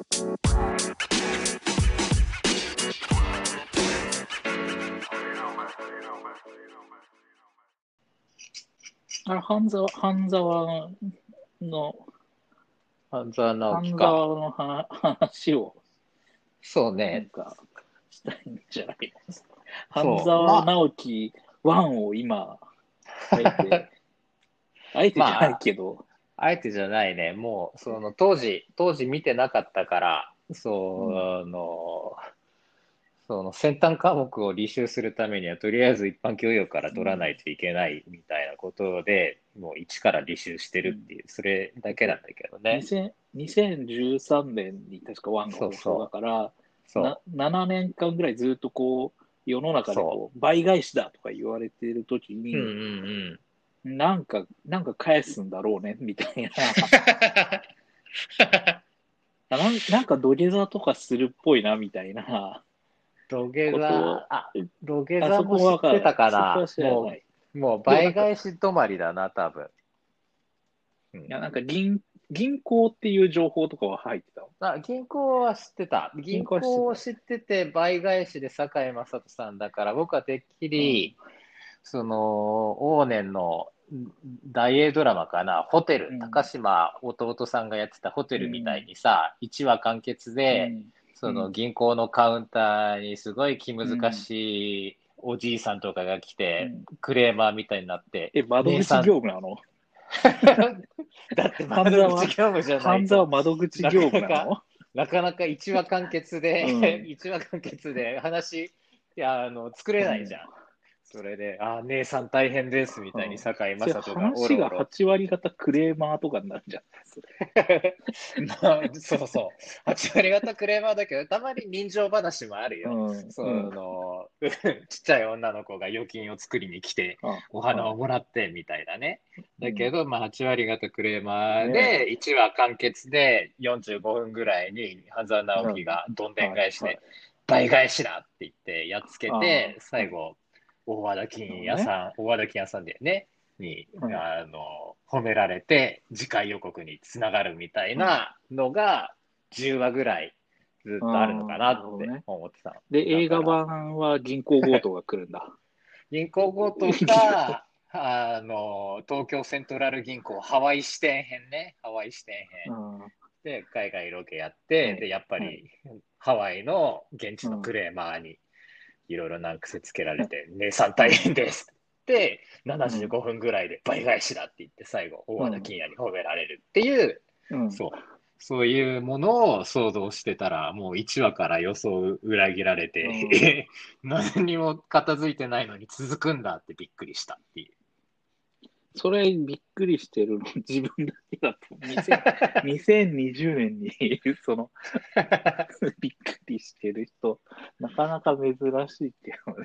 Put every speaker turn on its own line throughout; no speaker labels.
あれ、半沢、半沢の、
半沢直
半
樹か。
沢の話話を、なん
そうね。
か、したいんじゃないですか。
そう
半沢直樹1を今、あえて、あえてじゃないけど、
あえてじゃないね。もう、その当時、当時見てなかったから、その、その先端科目を履修するためには、とりあえず一般教養から取らないといけないみたいなことで、もう一から履修してるっていう、それだけなんだけどね。
2000 2013年に確か1が放送だから、
そう。
な7年間ぐらいずっとこう、世の中でこう倍返しだとか言われてる時に、
うんうんうん。
なんか、なんか返すんだろうね、みたいな。あ なんなんか土下座とかするっぽいな、みたいな。
土下座、あ、土下
あ
座も知ってたか
ら
も。う、もう倍返し止まりだな、多分。うん
いや、なんか銀、銀行っていう情報とかは入ってたの？
あ銀行は知ってた。銀
銀行
を知ってて、倍返しで堺雅人さんだから、僕はてっきり、その、往年の大英ドラマかな、ホテル、
うん。
高島弟さんがやってたホテルみたいにさ、1話完結で、
うん。
そうの銀行のカウンターにすごい気難しいおじいさんとかが来て、
うん。
クレーマーみたいになって、
え、窓口業務なの？
だって窓口業務じゃない
半沢
と。
窓口業務なの？
なかなか1話完結で、
うん。
一話完結で話、いや、あの、作れないじゃん。それで、あ、姉さん大変ですみたいに堺雅人がお
話が
ろおろ。
8割方クレーマーとかになるじゃん。
まあ、そうそう。8割方クレーマーだけど、たまに人情話もあるよ。
うん
その、ちっちゃい女の子が預金を作りに来て、お花をもらってみたいなね。だけど、まあ、8割方クレーマーで、1話完結で45分ぐらいに半沢直樹がどんでん返し
はい
で、倍返しだって言ってやっつけ
あ
て
ー、
最後、大和田金屋さん、大和田金屋さんだよね、に、
うん。
あの、褒められて、次回予告につながるみたいなのが、10話ぐらいずっとあるのかなって思ってたの。
で、映画版は銀行強盗が来るんだ。
銀行強盗か、あの、東京セントラル銀行ハワイ支店編ね、ハワイ支店編。
うん。
で海外ロケやって、
はい。
で、やっぱりハワイの現地のクレーマーにいろいろ難癖つけられて、姉さん大変ですって、75分ぐらいで倍返しだって言って、最後、大和田金也に褒められるっていう、
うん
そう。そういうものを想像してたら、もう1話から予想を裏切られて、
うん
え 何にも片付いてないのに続くんだってびっくりしたっていう。
それびっくりしてるの 自分だけだと。2000 2020 年にその びっくりしてる人、なかなか珍しいっていうの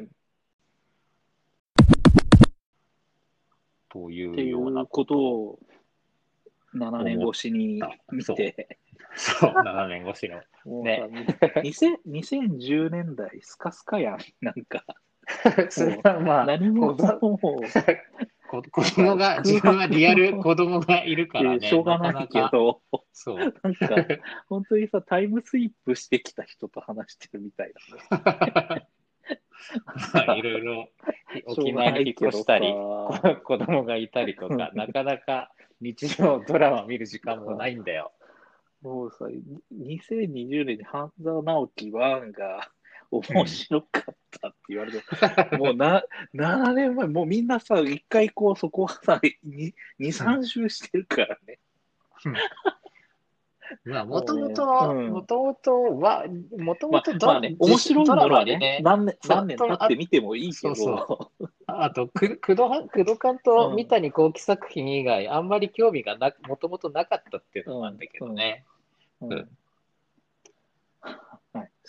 ね。
というような
うことを7年越しに見て、
そう、7年越しの。ね
さ2000 2010年代スカスカやん。なんか、
それはまあ、
何ももう
こ子供が、自分はリアル子供がいるからね。
しょうがないけ。ど、
そう。
なんか、本当にさ、タイムスイップしてきた人と話してるみたいなね。
まあいろいろ沖縄に引っ越したり、子供がいたりとか、なかなか日常ドラマ見る時間もないんだよ。
もうさ、2020年に半沢直樹1が面白かったって言われて、もうな7年前、もうみんなさ、一回こう、そこはさ、2、3周してるからね。
まあ、もとも
う
と、
ん。
もともとは、もと
まあ
もとド
まあね、面白いものはね。
ね、
何年、
そう
何年経って見てもいいけど、
そうあと、く工藤は、工藤監と三谷幸喜作品以外、あんまり興味がな、もともとなかったっていうのもあるんだけどね。
うん。
うん。
はい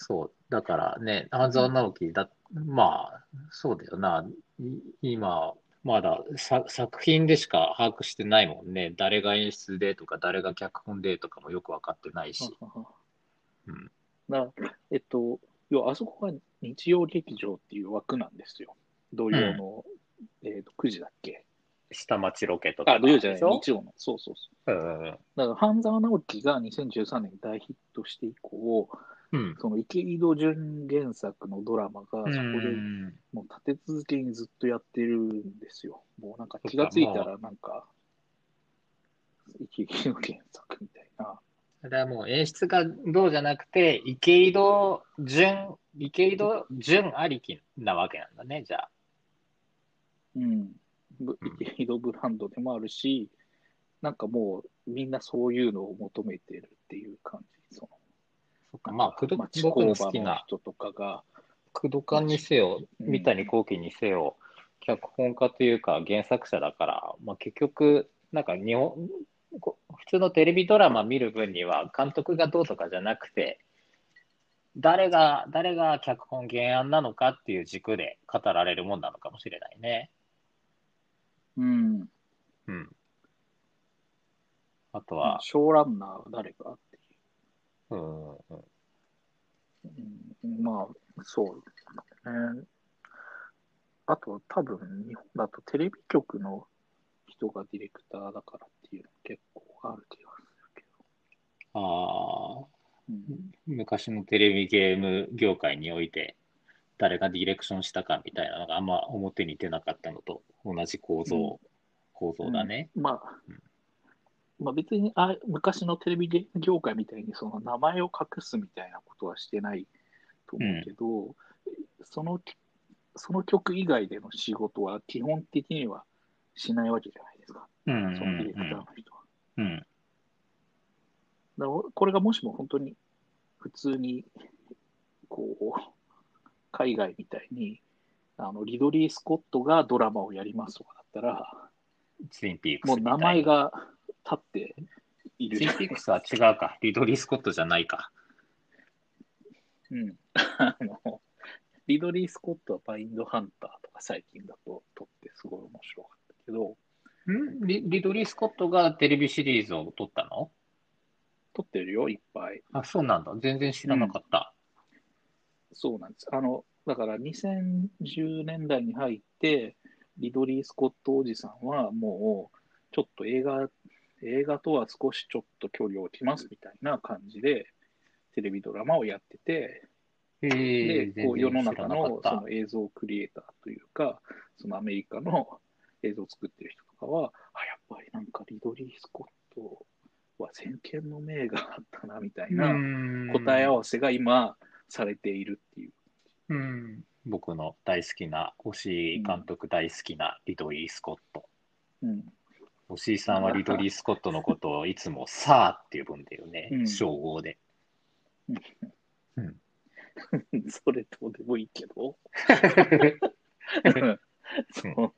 そう。だからね、半沢直樹だ、まあ、そうだよな。い今、まださ作品でしか把握してないもんね。誰が演出でとか、誰が脚本でとかもよく分かってないし。うん
なえっと、要はあそこが日曜劇場っていう枠なんですよ。土曜の、えっと9時だっけ
下町ロケとか
あ、土曜じゃない、日曜の。そうそうそう。
うんうん
だから、半沢直樹が2013年に大ヒットして以降、
うん。
その池井戸潤原作のドラマが、そこで
うん
もう立て続けにずっとやってるんですよ。もうなんか気がついたら、なんか、池井戸原作みたいな。
それはもう演出がどうじゃなくて、池井戸潤、池井戸潤ありきなわけなんだね、じゃあ。
うん。ぶ池井戸ブランドでもあるし、なんかもうみんなそういうのを求めてるっていう感じ。その
そっかまあ、くど
町
僕の好きな、
人とかが、
工藤館にせよ、
うん
三谷幸喜にせよ、脚本家というか原作者だから、まあ、結局、なんか日本、こ普通のテレビドラマ見る分には、監督がどうとかじゃなくて、誰が、誰が脚本原案なのかっていう軸で語られるもんなのかもしれないね。
うん。
うん。あとは、
ショーランナーは誰かう。
うん、うん
うん、まあ、そうね。あと、多分、日本だとテレビ局の人がディレクターだからっていうの結構ある気がするけ
ああ、
ど。うん、
昔のテレビゲーム業界において、誰がディレクションしたかみたいなのがあんま表に出なかったのと同じ構造、
うん
構造だね。
まあ
うん、
まあ別にあ昔のテレビ業界みたいにその名前を隠すみたいなことはしてないと思うけど、そのその曲以外での仕事は基本的にはしないわけじゃないですか、
うん
そのディレクターの人は。
うん。
だこれがもしも本当に普通にこう海外みたいにあのリドリー・スコットがドラマをやりますとかだったら
ツインピークス
もう名前が立っている
は違うか。リドリー・スコットじゃないか。
うん、あのリドリー・スコットはバインドハンターとか最近だと撮ってすごい面白かったけど
ん？リリドリー・スコットがテレビシリーズを撮ったの？
撮ってるよいっぱい
あ、そうなんだ。全然知らなかった。
そうなんですあのだから2010年代に入ってリドリー・スコットおじさんはもうちょっと映画映画とは少しちょっと距離を置きますみたいな感じでテレビドラマをやっててで、こう世の中のその映像クリエイターというか、そのアメリカの映像を作ってる人とかは、あ、やっぱりなんかリドリー・スコットは先見の明があったなみたいな答え合わせが今されているっていう。
うん僕の大好きな、押井監督大好きなリドリー・スコット。
うん、
押井さんはリドリー・スコットのことをいつもさあって呼ぶんだよね。
う、ん。
称号で。
それどうでもいいけど、その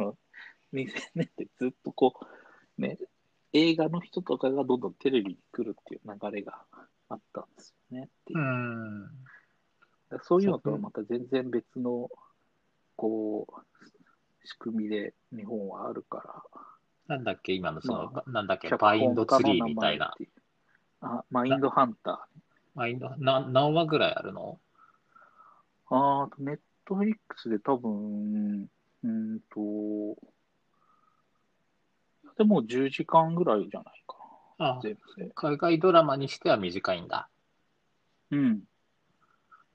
2000年ってずっとこう、ね、映画の人とかがどんどんテレビに来るっていう流れがあったんですよねっていう。う。そういうのとはまた全然別の、こう、仕組みで日本はあるから、
なんだっけ、今のその、
ま
なんだっけ、
脚
バインドツリーみたいな
あ、マインドハンタ
バインド、な何話ぐらいあるの？
ー。あーネットフリックスで多分、うーんと、でも10時間ぐらいじゃないか
あ
な、全部で。
海外ドラマにしては短いんだ。
うん。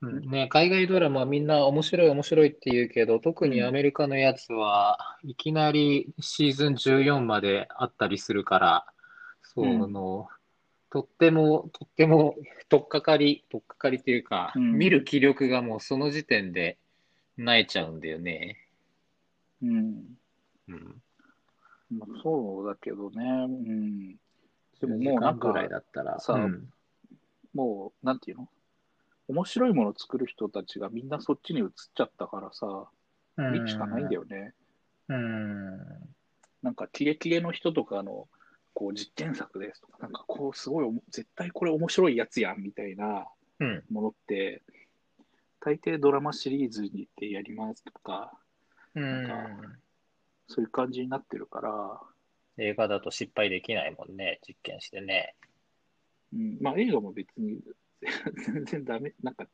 うんね、海外ドラマはみんな面白い面白いって言うけど、特にアメリカのやつはいきなりシーズン14まであったりするから、その、とっても、とっても、とっかかり、とっかかりっていうか、
うん
見る気力がもうその時点で萎えちゃうんだよね。
うん。
うん。
まあ、そうだけどね。うん。でも
10
もうなん
ぐらいだったら、
さ
うん
もう、なんていうの？面白いものを作る人たちがみんなそっちに移っちゃったからさ、見るしかないんだよね。
うん。
なんか、キレキレの人とかの、こう、実験作ですとか、なんかこう、すごい絶対これ面白いやつやん、みたいな
うん。
ものって、大抵ドラマシリーズでやりますとか、
うん
なんかそういう感じになってるから、
映画だと失敗できないもんね、実験してね。
うん、まあ映画も別に全然ダメ、なんか、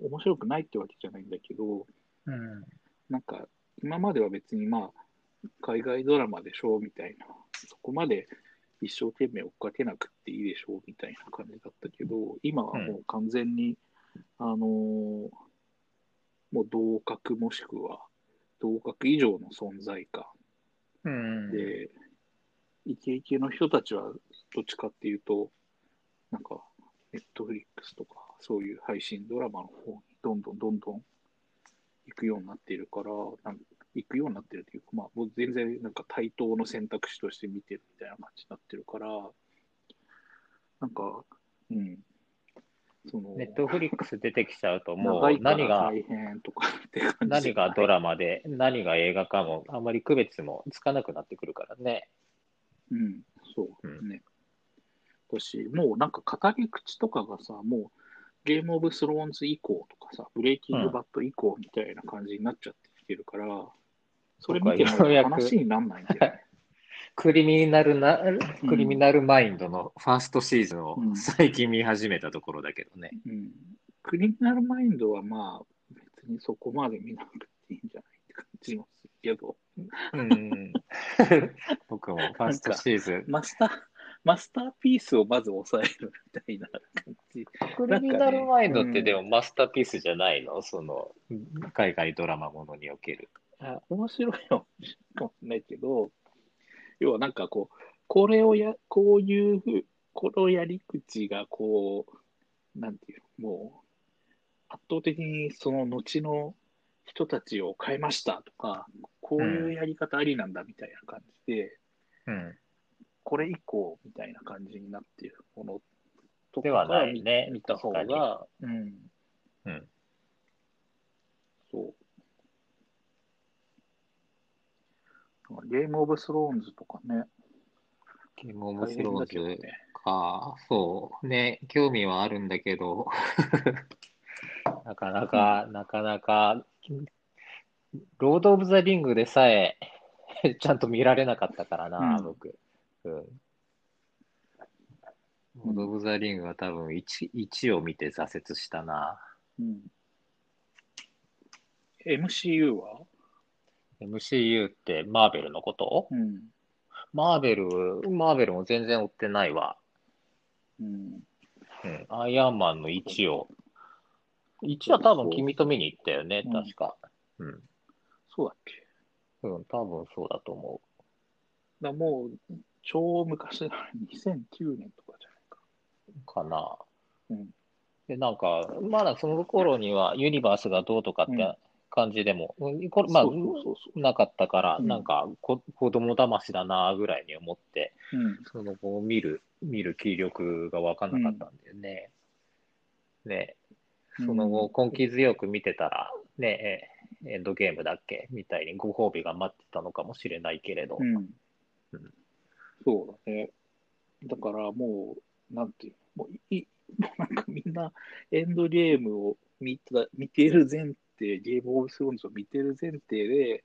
面白くないってわけじゃないんだけど、
うん。
なんか、今までは別にまあ、海外ドラマでしょみたいな、そこまで一生懸命追っかけなくていいでしょみたいな感じだったけど、今はもう完全に、あのーもう同格もしくは同格以上の存在感
うん。
で、イケイケの人たちはどっちかっていうと、なんか、ネットフリックスとか、そういう配信ドラマの方にどんどんどんどん行くようになっているから、なん行くようになってるというか、まあ、もう全然なんか対等の選択肢として見てるみたいな感じになってるから、なんか、うん。その、
ネットフリックス出てきちゃうと、も
う
何が、何がド
ラ
ラマで、何が映画かも、あんまり区別もつかなくなってくるからね。
うん、そう
うん
ね。だし、もうなんか語り口とかがさ、もうゲームオブスローンズ以降とかさ、ブレイキングバット以降みたいな感じになっちゃってきてるから、それ見ても話になんないんだよね。
クリミナルな、
うん
クリミナルマインドのファーストシーズンを
うん
最近見始めたところだけどね。
うん。クリミナルマインドはまあ、別にそこまで見なくていいんじゃないって感じもするけど、
うん。僕もファーストシーズン。
マスター、マスターピースをまず抑えるみたいな感じ。
クリミナルマインドってでもマスターピースじゃないの？その、海外ドラマものにおける。
あ面白いのかもしれないけど、要はなんかこう、これをや、こういうふう、このやり口がこう、なんていうの、もう、圧倒的にその後の人たちを変えましたとか、こういうやり方ありなんだみたいな感じで、
うん。
これ以降みたいな感じになっているものとか
ではないね
見た方
確
が、うん。
うん。
そう。ゲームオブスローンズとかね。
ゲームオブスロー
大変だけど
ズ
ね
か、そう。ね、興味はあるんだけど、なかなか、なかなか、ロード・オブ・ザ・リングでさえ、ちゃんと見られなかったからな、
うん
僕。うん。ド・オブ・ザ・リングは多分1、1を見て挫折したな。
うん。MCU は
？MCU ってマーベルのこと？
うん。
マーベル、マーベルも全然追ってないわ。
うん。
うん、アイアンマンの1を。1は多分君と見に行ったよね、
うん
確か。うん。
そうだっけ？
うん、多分そうだと思
だもう、超昔だ、2009年とかじゃないか。
う。かな。
うん。
で、なんか、まだその頃にはユニバースがどうとかっ
うん
て感じでも、うんこれ、まあ、なかったから、
うん
なんかこ、子供騙しだなぐらいに思って、
う。うん。
その後見る、見る気力が分かんなかったんだよね。ね、その後、根気強く見てたら、ね、えエンドゲームだっけみたいにご褒美が待ってたのかもしれないけれど。
うん
うん。
そうだね。だからもう、なんていうの、もうい、もうなんかみんなエンドゲームを見た見てる前提、ゲームオブスローンズを見てる前提で、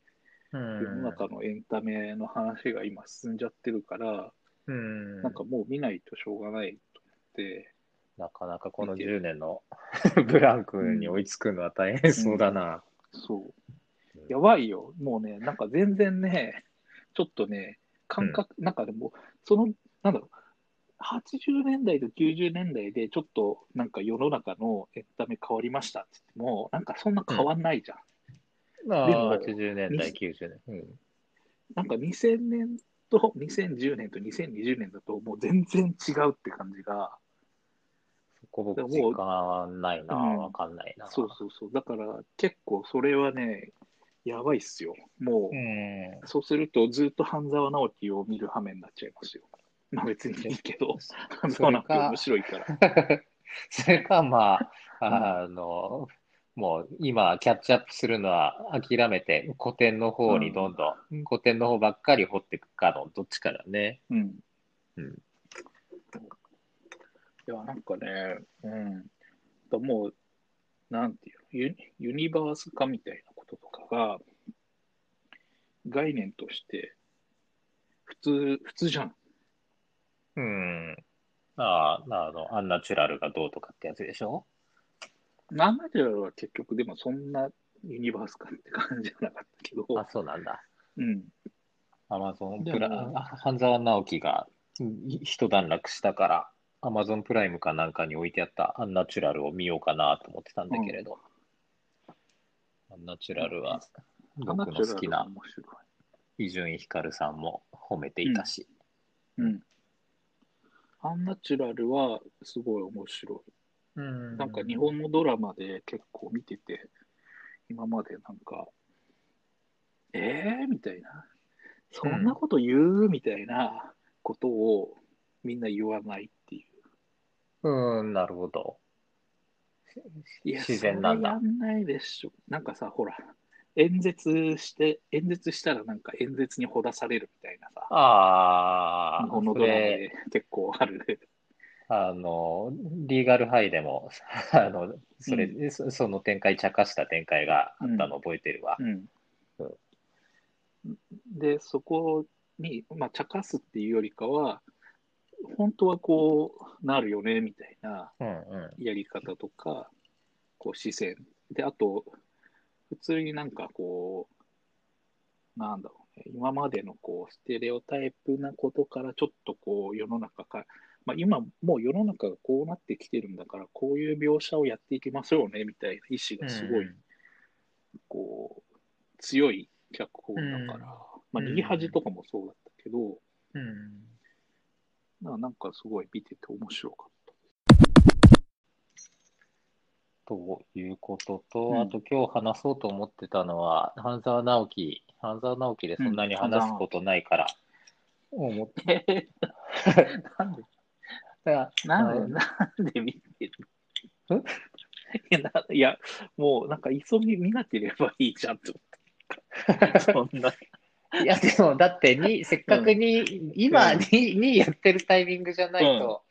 う
世の
ん。
中のエンタメの話が今進んじゃってるから、
うん。
なんかもう見ないとしょうがないと思って、
なかなかこの10年の ブランクに追いつくのは大変そうだな。
そう
うん。
やばいよ。もうね、なんか全然ね、ちょっとね、感覚、なんかでも、その、なんだろう、80年代と90年代でちょっとなんか世の中のエンタメ変わりましたって言っても、なんかそんな変わんないじゃん。
まあ、
でも
80年代、90年。うん。
なんか2000年と2010年と2020年だともう全然違うって感じが、
そこ僕、
でも
時間ないな、
うん
わかんないな。
そうそうそう。だから結構それはね、やばいっすよ。もう、
うん。
そうするとずっと半沢直樹を見る羽目になっちゃいますよ。まあ別にいいけど、半沢直樹面白いから。
それか、まあ、あの、もう今、キャッチアップするのは諦めて、古典の方にどんどん、古典の方ばっかり掘っていくかの、どっちかだね。
うん。
うん
いや、なんかね、うん。だもう、なんていうのユニ、ユニバース化みたいなが、概念として、普通、普通じゃん。
うん。ああ、あの、アンナチュラルがどうとかってやつでしょ？
なんだけどは結局でもそんなユニバース化って感じじゃなかったけど、
あ、そうなんだ。
うん。
アマゾンプ
で
ラ
も
半沢直樹がうん一段落したから、アマゾンプライムかなんかに置いてあったアンナチュラルを見ようかなと思ってたんだけれど、アンナチュラルは僕の好きな伊集院光さんも褒めていたし、
い。うん。アンナチュラルはすごい面白い。
うん
なんか日本のドラマで結構見てて、今までなんか、えー？みたいな。そんなこと言う？みたいなことをみんな言わないっていう。
うん、なるほど。
いや、
自然なんだ
やんないでしょ。なんかさ、ほら、演説して、演説したらなんか演説にほだされるみたいなさ、
ああ、
日本の
そ
ドラマで
れ、
結構ある。
あの、リーガルハイでも、あの、それ、そその展開、茶化した展開があったの覚えてるわ。
うん
うん
で、そこに、まあ、茶化すっていうよりかは、本当はこうなるよねみたいな
うんうん。
やり方とか、こう視線。で、あと、普通になんかこう、なんだろうね、今までのこうステレオタイプなことからちょっとこう世の中か、まあ、今もう世の中がこうなってきてるんだから、こういう描写をやっていきましょうねみたいな意思がすごい、こう、強い脚本だから、まあ、
うん
逃げ恥とかもそうだったけど、
うん。
ななんかすごい見てて面白かっ
ということと、
うん
あと今日話そうと思ってたのは、半沢直樹、半沢直樹でそんなに話すことないから、思って、
なんで、
た。
なんで、なんで見てるいやないや、もうなんか急ぎ見なければいいじゃんって思って。そんな。
いや、でも、だってに、せっかくに、今に、にやってるタイミングじゃないと、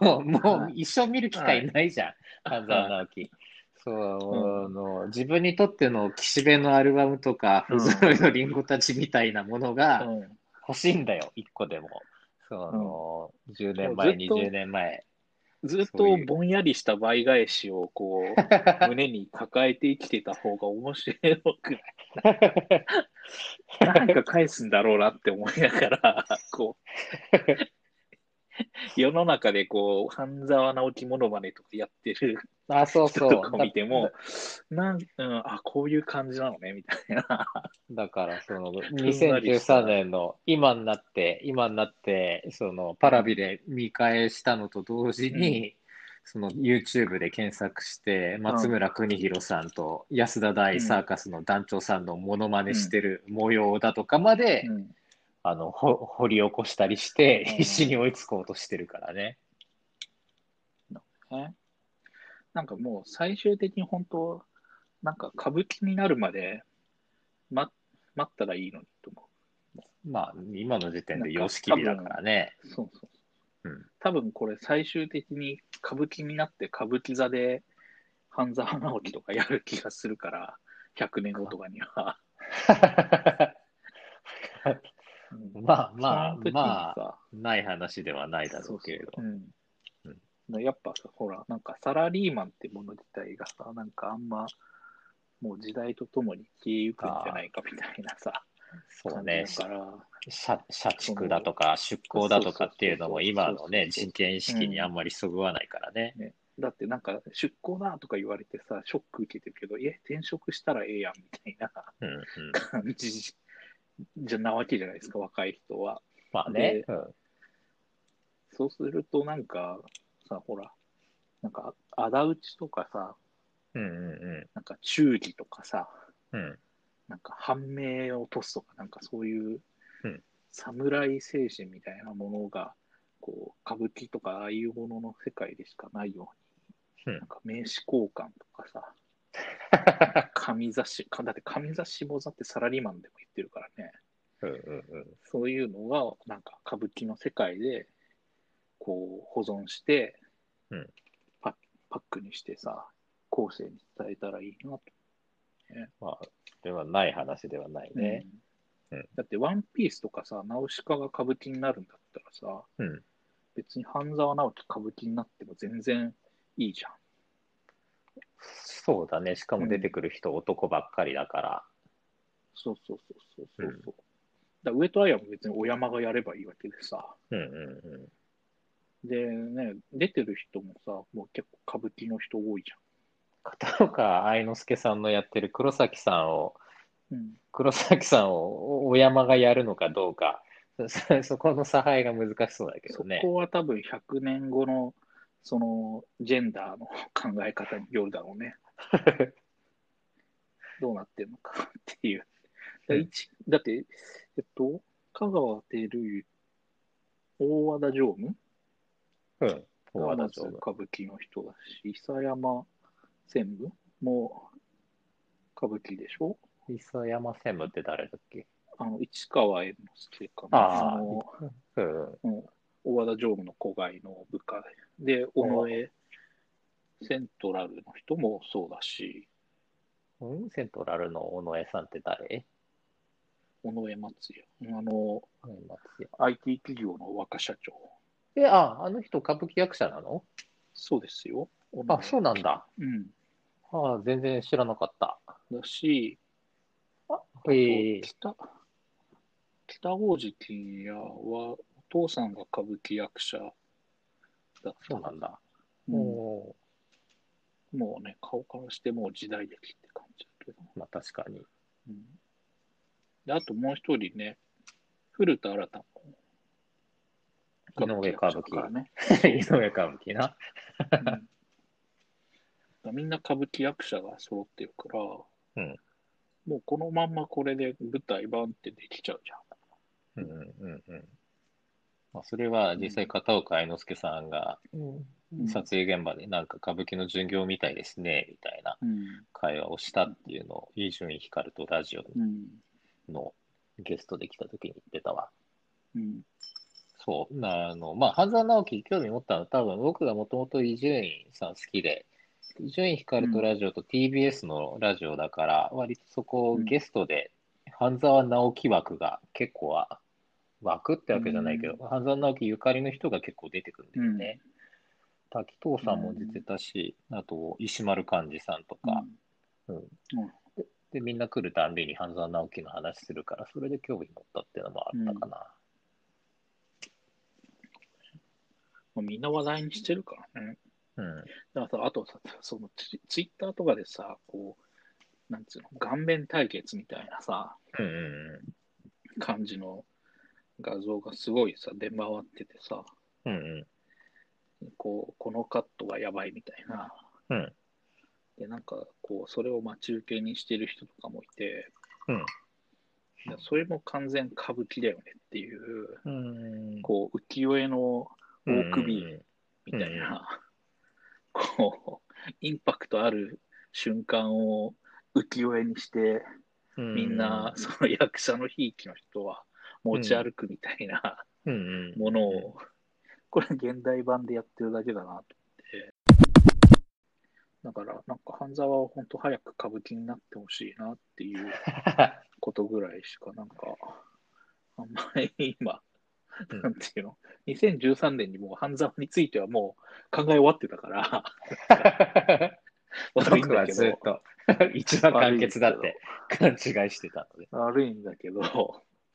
もう、もう一生見る機会ないじゃん、半沢直樹。そう、あの、自分にとっての岸辺のアルバムとか、
うん。
不揃いのリンゴたちみたいなものが
うん。
欲しいんだよ、一個でも。その、10年
も
前、
うずっと
20年前。
ずっとぼんやりした倍返しをこう、胸に抱えて生きてた方が面白くない？なんか返すんだろうなって思いながら、こう、世の中でこう、半沢直樹モノマネとかやってる
あ、そうそう。
人とか見ても、なん、うん、あ、こういう感じなのね、みたいな。
だから、その、
んなりした
2013年の今になって、今になって、その、パラビで見返したのと同時に、その、YouTube で検索して、松村邦弘さんと安田大サーカスの団長さんのモノマネしてる模様だとかまで、
うん
あの、ほ掘り起こしたりして、
うん
必死に追いつこうとしてるからね。
ね。なんかもう最終的に本当、なんか歌舞伎になるまで、ま、待ったらいいのにと思
まあ、今の時点で様式美だからね。
う。そうそう。
うん
多分これ最終的に歌舞伎になって歌舞伎座で半沢直樹とかやる気がするから、100年後とかには。うん
まあまあまあ、
さ
ない話ではないだろ
そうう
けれど。
そうう。ん。やっぱさ、ほら、なんかサラリーマンってもの自体がさ、なんかあんま、もう時代とともに消えゆくんじゃないかみたいなさ、
そうね、社社畜だとか出向だとかっていうのも今のね、人権意識にあんまりそぐわないからね。
だってなんか出向だとか言われてさ、ショック受けてるけど、え、転職したらええやんみたいな
うんうん。
感じじゃなわけじゃないですか、若い人は。
まあね
で。
うん
そうするとなんか、さ、ほら、なんか、仇討ちとかさ、
うんうん
なんか忠義とかさ、
うん。うん。
なんか反命を落とすとか、なんかそういう
うん
侍精神みたいなものが、こう、歌舞伎とかああいうものの世界でしかないように、
うん
なんか名刺交換とかさ、上雑誌、かだって上雑誌もだってサラリーマンでも言ってるからね、
うんうんうん。
そういうのが、なんか歌舞伎の世界で、こう、保存して、
うん
パッパックにしてさ、後世に伝えたらいいなと。
まあ、ではない話ではないね。
うん
うん
だって、ワンピースとかさ、ナウシカが歌舞伎になるんだったらさ、
うん。
別に半沢直樹歌舞伎になっても全然いいじゃん。
そうだね。しかも出てくる人男ばっかりだから。
そうそうそうそうそうそう。だ上戸彩も別にお山がやればいいわけでさ。
うんうんうん。
でね、出てる人もさ、もう結構歌舞伎の人多いじ
片岡愛之助さんのやってる黒崎さんを。
うん。
黒崎さんをお山がやるのかどうか、そ そこの差配が難しそうだけど
そ
ね。
こは多分100年後の、その、ジェンダーの考え方によるだろうね。どうなってるのかっていう。だ
うん
一だって、えっと、香川照之、大和田常務？
うん。大和田常務
歌舞伎の人だし、諫山専務も歌舞伎でしょ？
磯山専務って誰だっけ？
あの、市川猿之助かな。
ああ
の、
うん。
うん大和田常務の子飼いの部下で、で、尾上セントラルの人もそうだし、
うん、セントラルの尾上さんって誰？
尾上松也、あの、IT 企業の若社長。
え、あ、あの人歌舞伎役者なの？
そうですよ。
あ、そうなんだ。
うん。
ああ、全然知らなかった。
だし、あと
へえ
北、北大路欣也は、お父さんが歌舞伎役者だった。
そうなんだ。
うんもうね、顔からしてもう時代劇って感じだけど。
まあ確かに。
うん、であともう一人ね、古田新太も
井上歌舞伎
役者だからね。
井上歌舞伎な。
うんみんな歌舞伎役者が揃ってるから、
うん
もうこのまんまこれで舞台バンってできちゃうじゃん。
うんうんうんうん。まあ、それは実際片岡愛之助さんが、
うん
撮影現場でなんか歌舞伎の巡業みたいですね、みたいな
うん。
会話をしたっていうのを、伊集院光とラジオ
うん。
のゲストで来た時に言ってたわ。
うん。
そう。なあの、まあ、半沢直樹興味持ったのは多分僕がもともと伊集院さん好きで、伊集院光とラジオと TBS のラジオだから、割とそこをゲストで、半沢直樹枠が結構は、枠ってわけじゃないけど、
う
半沢直樹ゆかりの人が結構出てくるんだよね。滝藤さんも出てたし、あと石丸幹二さんとか、で、みんな来るたんびに半沢直樹の話するから、それで興味持ったっていうのもあったかな。
もうみんな話題にしてるから。だからさ、あとさ、そのツイツイッターとかでさ、こう、なんつうの、顔面対決みたいなさ、
うんうん
感じの画像がすごいさ、出回っててさ、
うん。うんうん。
こう、このカットがやばいみたいな。
うん
で、なんか、こう、それを待ち受けにしてる人とかもいて、
うん
いやそれも完全歌舞伎だよねっていう、
うん
こう、浮世絵の大首
うん
みたいな、インパクトある瞬間を浮世絵にして、
うん
みん。な、その役者のひいきの人は持ち歩くみたいなものを、これ現代版でやってるだけだなと思って。だから、なんか半沢は本当早く歌舞伎になってほしいなっていうことぐらいしか、なんか、あんまり今、
うん
なんていうの、2013年にもう半沢についてはもう考え終わってたから、悪いんだけど、
一番完結だって勘違いしてたので。
悪いんだけど、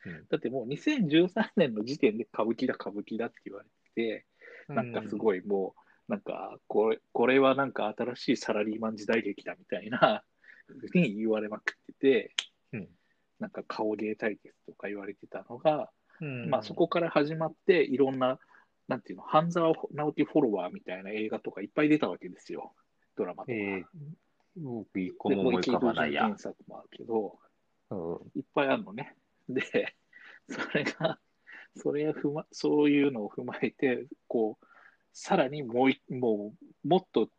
うん。
だってもう2013年の時点で歌舞伎だ、歌舞伎だって言われてて、なんかすごいもう、なんかこれ、これはなんか新しいサラリーマン時代劇だみたいなふうに言われまくってて、
うん。
なんか顔芸対決とか言われてたのが、
うん
まあそこから始まって、いろんな、なんていうの、半沢直樹フォロワーみたいな映画とかいっぱい出たわけですよ、ドラマとか。
えー、僕一個
で
も思い浮かばないや
原。作もあるけど、
うん
いっぱいあるのね。で、それが、それを踏ま、そういうのを踏まえて、こう、さらにもうい、もう、もっと、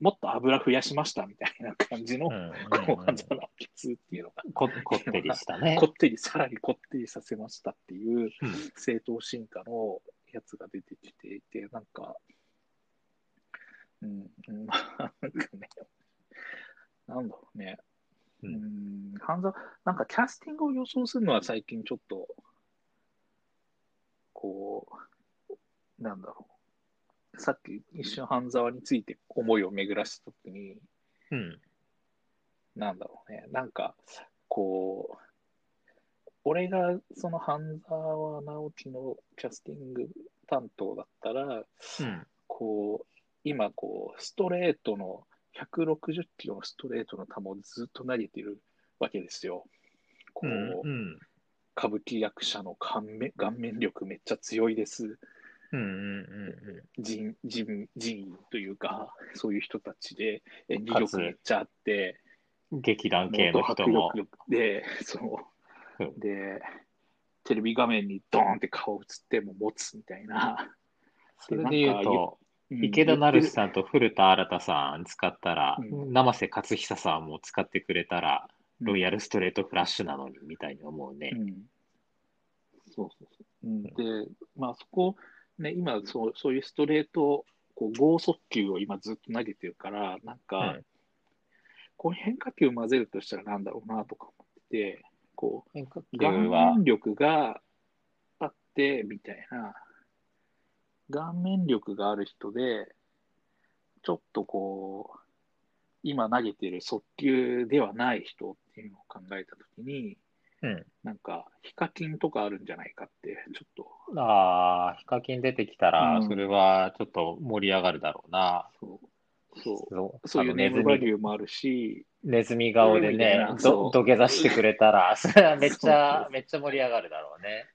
もっと油増やしましたみたいな感じの、
うん
こう、半沢直樹2っていうのが、
ここってりしたね
こ。ってり、さらにこってりさせましたっていう
うん
正当進化のやつが出てきていて、なんか、うん、うんまあ、なんかね、なんだろうね、
う
うんん、半沢、なんかキャスティングを予想するのは最近ちょっと、こう、なんだろう。さっき一瞬半沢について思いを巡らしたときに、
うん
なんだろうね、なんか、こう、俺がその半沢直樹のキャスティング担当だったら、
うん。
こう、今こう、ストレートの、160キロのストレートの球をずっと投げてるわけですよ。こう、
うん。うん。
歌舞伎役者の顔面顔面力めっちゃ強いです。
うん。うん。
人人人員というか、そういう人たちで演技力めっちゃあって、
うん。劇団系
元
の人も
で、そうう。
ん
で、テレビ画面にドーンって顔映っても持つみたいな。
それで言うと、
うん
池田成さんと古田新太さん使ったら、
うん
生瀬勝久さんも使ってくれたら、
うん
ロイヤルストレートフラッシュなのにみたいに思うね。
うんそうそうそう。うん、で、まあそこ、ね、今そう、そういうストレート、こう、剛速球を今ずっと投げてるから、なんか、
うん
こう変化球混ぜるとしたらなんだろうなとか思ってて、こ
変化
う、
球
顔
は
面、力があって、みたいな、顔面力がある人で、ちょっとこう、今投げてる速球ではない人っていうのを考えたときに、
うん、
なんか、ヒカキンとかあるんじゃないかって、ちょっと。
ああ、ヒカキン出てきたら、それはちょっと盛り上がるだろうな。
うん、そう。
そう
そういうネ
ズミ
バリューもあるし、
ネズミ顔でね、土下座してくれたら、それはめっちゃ、めっちゃ盛り上がるだろうね。